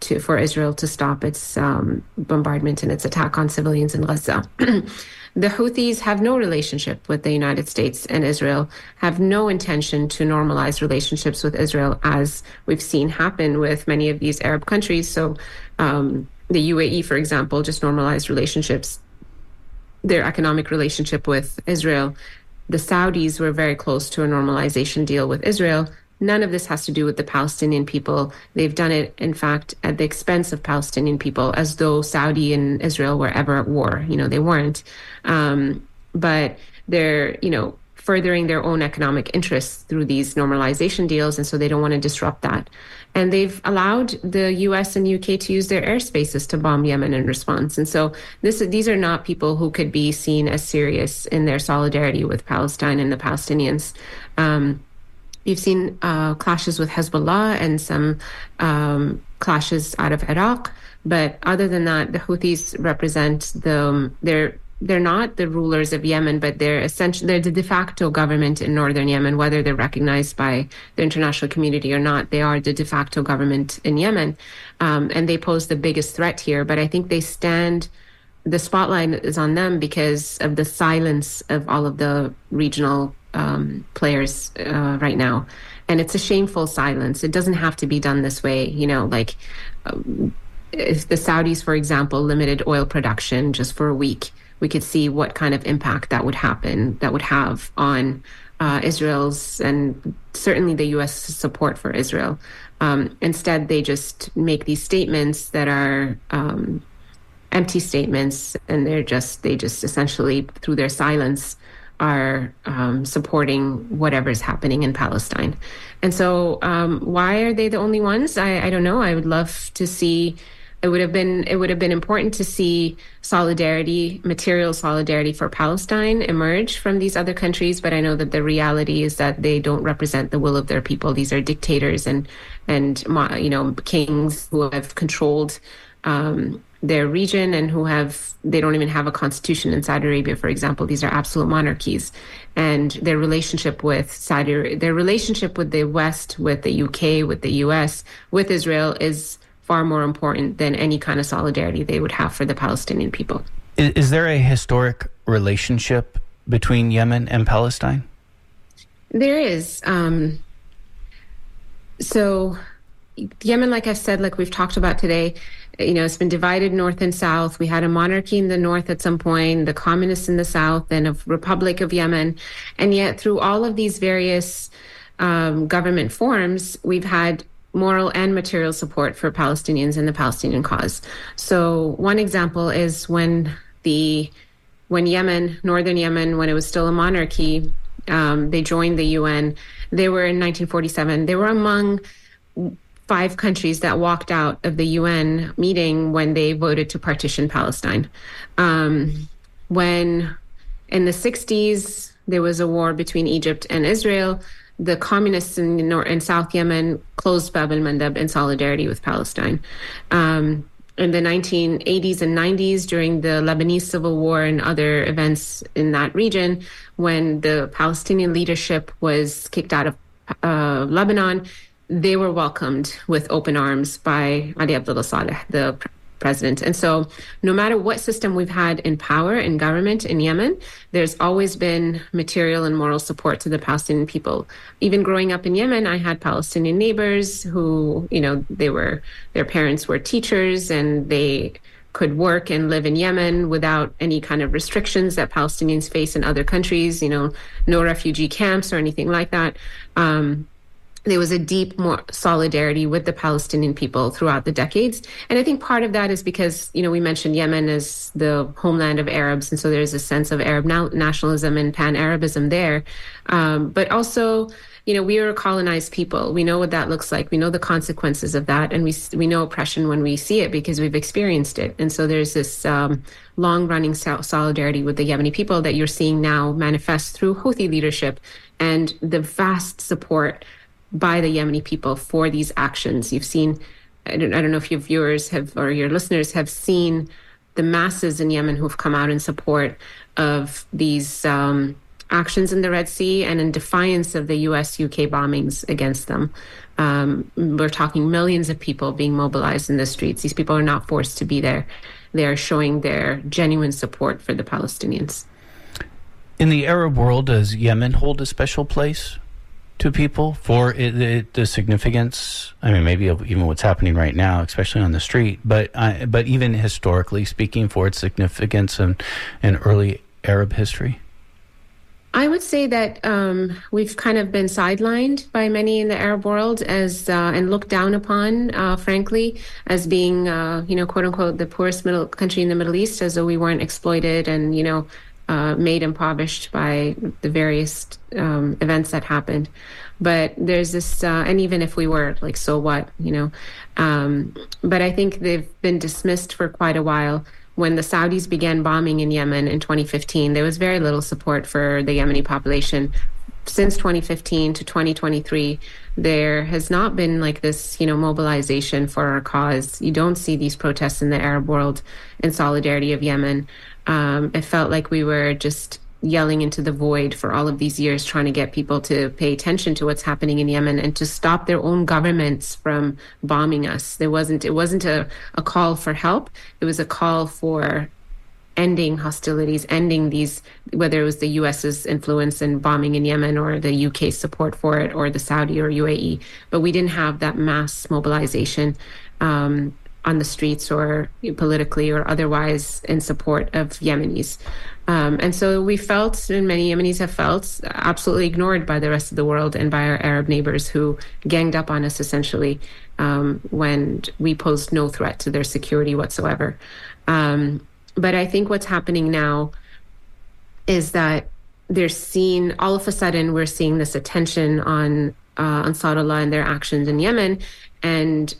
to for Israel to stop its um, bombardment and its attack on civilians in Gaza. the Houthis have no relationship with the United States and Israel, have no intention to normalize relationships with Israel, as we've seen happen with many of these Arab countries. So, um, the UAE, for example, just normalized relationships, their economic relationship with Israel. The Saudis were very close to a normalization deal with Israel. None of this has to do with the Palestinian people. They've done it, in fact, at the expense of Palestinian people, as though Saudi and Israel were ever at war. You know, they weren't. Um, but they're, you know, furthering their own economic interests through these normalization deals. And so they don't want to disrupt that. And they've allowed the US and UK to use their airspaces to bomb Yemen in response. And so this, these are not people who could be seen as serious in their solidarity with Palestine and the Palestinians. Um, You've seen uh, clashes with Hezbollah and some um, clashes out of Iraq, but other than that, the Houthis represent the they're they're not the rulers of Yemen, but they're essentially they're the de facto government in northern Yemen, whether they're recognized by the international community or not. They are the de facto government in Yemen, um, and they pose the biggest threat here. But I think they stand. The spotlight is on them because of the silence of all of the regional um, players uh, right now. and it's a shameful silence. It doesn't have to be done this way. You know, like um, if the Saudis, for example, limited oil production just for a week, we could see what kind of impact that would happen, that would have on uh, Israel's and certainly the U.S. support for Israel. Um, instead, they just make these statements that are um, empty statements, and they're just they just essentially through their silence are um, supporting whatever is happening in Palestine. And so, um, why are they the only ones? I, I don't know. I would love to see it would have been it would have been important to see solidarity material solidarity for palestine emerge from these other countries but i know that the reality is that they don't represent the will of their people. These are dictators and and you know kings who have controlled um, their region and who have they don't even have a constitution in Saudi Arabia for example. These are absolute monarchies. And their relationship with Saudi their relationship with the west with the UK with the US with Israel is far more important than any kind of solidarity they would have for the Palestinian people. Is, is there a historic relationship between Yemen and Palestine? There is. Um, so, Yemen, like I've said, like we've talked about today, you know, it's been divided north and south. We had a monarchy in the north at some point, the communists in the south, and a republic of Yemen. And yet, through all of these various um, government forms, we've had moral and material support for Palestinians and the Palestinian cause. So one example is when the when Yemen, northern Yemen, when it was still a monarchy, um, they joined the UN. They were in 1947. They were among five countries that walked out of the UN meeting when they voted to partition Palestine. Um, when in the 60s there was a war between Egypt and Israel, the communists in, North, in South Yemen closed Bab el Mandeb in solidarity with Palestine. Um, in the 1980s and 90s, during the Lebanese civil war and other events in that region, when the Palestinian leadership was kicked out of uh, Lebanon, they were welcomed with open arms by Ali Abdullah Saleh, the president. And so, no matter what system we've had in power in government in Yemen, there's always been material and moral support to the Palestinian people. Even growing up in Yemen, I had Palestinian neighbors who, you know, they were their parents were teachers and they could work and live in Yemen without any kind of restrictions that Palestinians face in other countries, you know, no refugee camps or anything like that. Um, there was a deep more solidarity with the Palestinian people throughout the decades. And I think part of that is because, you know, we mentioned Yemen as the homeland of Arabs. And so there's a sense of Arab nationalism and pan Arabism there. Um, but also, you know, we are a colonized people. We know what that looks like. We know the consequences of that. And we, we know oppression when we see it because we've experienced it. And so there's this um, long running solidarity with the Yemeni people that you're seeing now manifest through Houthi leadership and the vast support by the Yemeni people for these actions. You've seen, I don't, I don't know if your viewers have or your listeners have seen the masses in Yemen who've come out in support of these um, actions in the Red Sea and in defiance of the US UK bombings against them. Um, we're talking millions of people being mobilized in the streets. These people are not forced to be there. They are showing their genuine support for the Palestinians. In the Arab world, does Yemen hold a special place? To people for it, the significance. I mean, maybe even what's happening right now, especially on the street, but uh, but even historically speaking, for its significance in, in early Arab history. I would say that um, we've kind of been sidelined by many in the Arab world as uh, and looked down upon, uh, frankly, as being uh, you know quote unquote the poorest middle country in the Middle East, as though we weren't exploited and you know uh, made impoverished by the various um, events that happened. But there's this, uh, and even if we were, like, so what, you know? Um, but I think they've been dismissed for quite a while. When the Saudis began bombing in Yemen in 2015, there was very little support for the Yemeni population. Since 2015 to 2023, there has not been like this, you know, mobilization for our cause. You don't see these protests in the Arab world in solidarity of Yemen. Um, it felt like we were just yelling into the void for all of these years, trying to get people to pay attention to what's happening in Yemen and to stop their own governments from bombing us. There wasn't it wasn't a, a call for help. It was a call for ending hostilities, ending these, whether it was the US's influence in bombing in Yemen or the UK support for it or the Saudi or UAE. But we didn't have that mass mobilization um, on the streets or politically or otherwise in support of Yemenis. Um, and so we felt, and many Yemenis have felt, absolutely ignored by the rest of the world and by our Arab neighbors who ganged up on us essentially um, when we posed no threat to their security whatsoever. Um, but I think what's happening now is that they're seeing, all of a sudden, we're seeing this attention on uh, Ansarullah and their actions in Yemen. And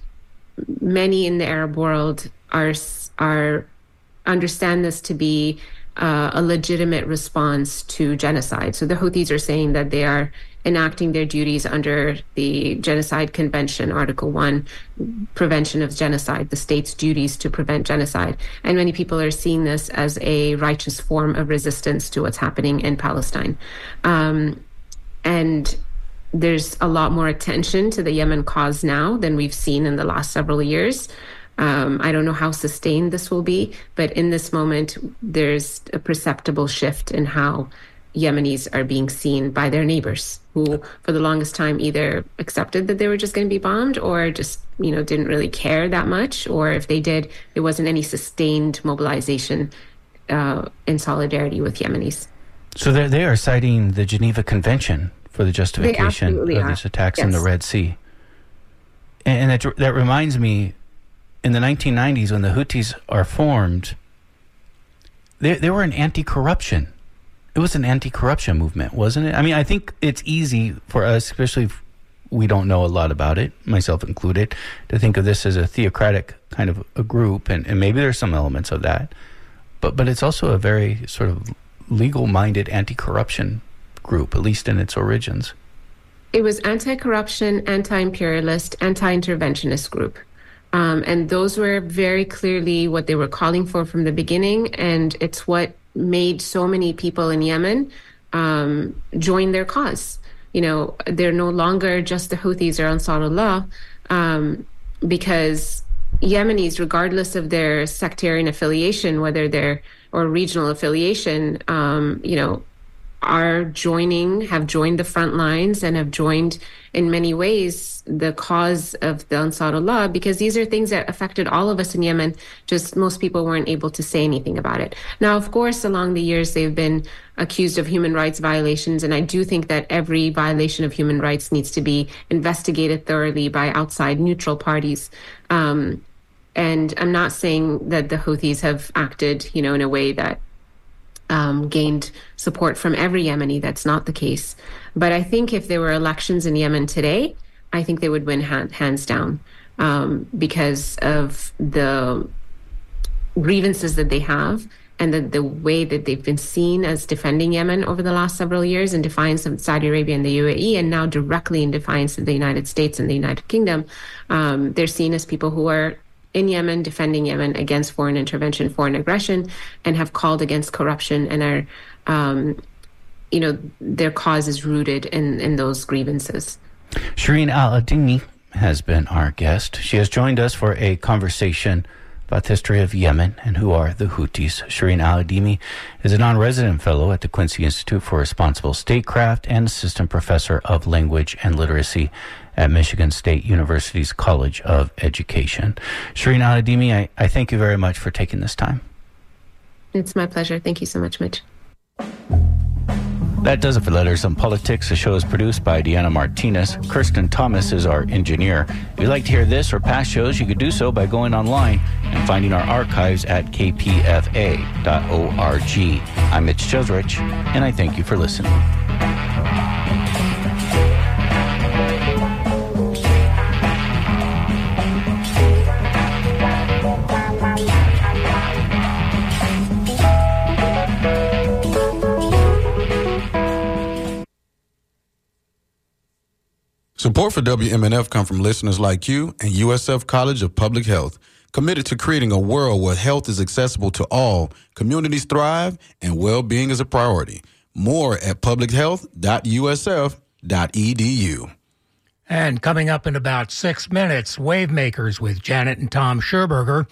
many in the Arab world are, are understand this to be uh, a legitimate response to genocide. So the Houthis are saying that they are enacting their duties under the Genocide Convention, Article 1, prevention of genocide, the state's duties to prevent genocide. And many people are seeing this as a righteous form of resistance to what's happening in Palestine. Um, and there's a lot more attention to the Yemen cause now than we've seen in the last several years. Um, I don't know how sustained this will be, but in this moment, there's a perceptible shift in how Yemenis are being seen by their neighbors, who for the longest time either accepted that they were just going to be bombed or just, you know, didn't really care that much. Or if they did, there wasn't any sustained mobilization uh, in solidarity with Yemenis. So they are citing the Geneva Convention for the justification of these attacks yes. in the Red Sea. And that, that reminds me in the 1990s when the Houthis are formed, they, they were an anti corruption. It was an anti corruption movement, wasn't it? I mean, I think it's easy for us, especially if we don't know a lot about it, myself included, to think of this as a theocratic kind of a group, and, and maybe there's some elements of that. But, but it's also a very sort of legal minded anti corruption group, at least in its origins. It was anti corruption, anti imperialist, anti interventionist group. Um, and those were very clearly what they were calling for from the beginning. And it's what made so many people in Yemen um, join their cause. You know, they're no longer just the Houthis or Ansarullah um, because Yemenis, regardless of their sectarian affiliation, whether they're or regional affiliation, um, you know, are joining, have joined the front lines and have joined in many ways the cause of the Ansarullah because these are things that affected all of us in Yemen. Just most people weren't able to say anything about it. Now, of course, along the years, they've been accused of human rights violations. And I do think that every violation of human rights needs to be investigated thoroughly by outside neutral parties. Um, and I'm not saying that the Houthis have acted, you know, in a way that um, gained support from every Yemeni. That's not the case. But I think if there were elections in Yemen today, I think they would win hand, hands down um, because of the grievances that they have and the, the way that they've been seen as defending Yemen over the last several years in defiance of Saudi Arabia and the UAE, and now directly in defiance of the United States and the United Kingdom. Um, they're seen as people who are in Yemen, defending Yemen against foreign intervention, foreign aggression, and have called against corruption and are, um, you know, their cause is rooted in, in those grievances. Shireen Al Adeimi has been our guest. She has joined us for a conversation about the history of Yemen and who are the Houthis. Shireen Al Adeimi is a non-resident fellow at the Quincy Institute for Responsible Statecraft and assistant professor of language and literacy at Michigan State University's College of Education. Shireen Adeimi, I, I thank you very much for taking this time. It's my pleasure. Thank you so much, Mitch. That does it for Letters and Politics. The show is produced by Deanna Martinez. Kirsten Thomas is our engineer. If you'd like to hear this or past shows, you could do so by going online and finding our archives at kpfa.org. I'm Mitch Jeserich, and I thank you for listening. Support for WMNF come from listeners like you and USF College of Public Health, committed to creating a world where health is accessible to all, communities thrive, and well-being is a priority. More at publichealth.usf.edu. And coming up in about six minutes, Wavemakers with Janet and Tom Scherberger.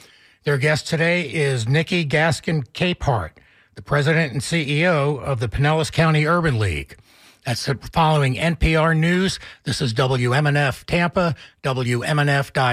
Their guest today is Nikki Gaskin Capehart, the president and CEO of the Pinellas County Urban League. That's it. Following NPR News, this is WMNF Tampa, WMNF.org.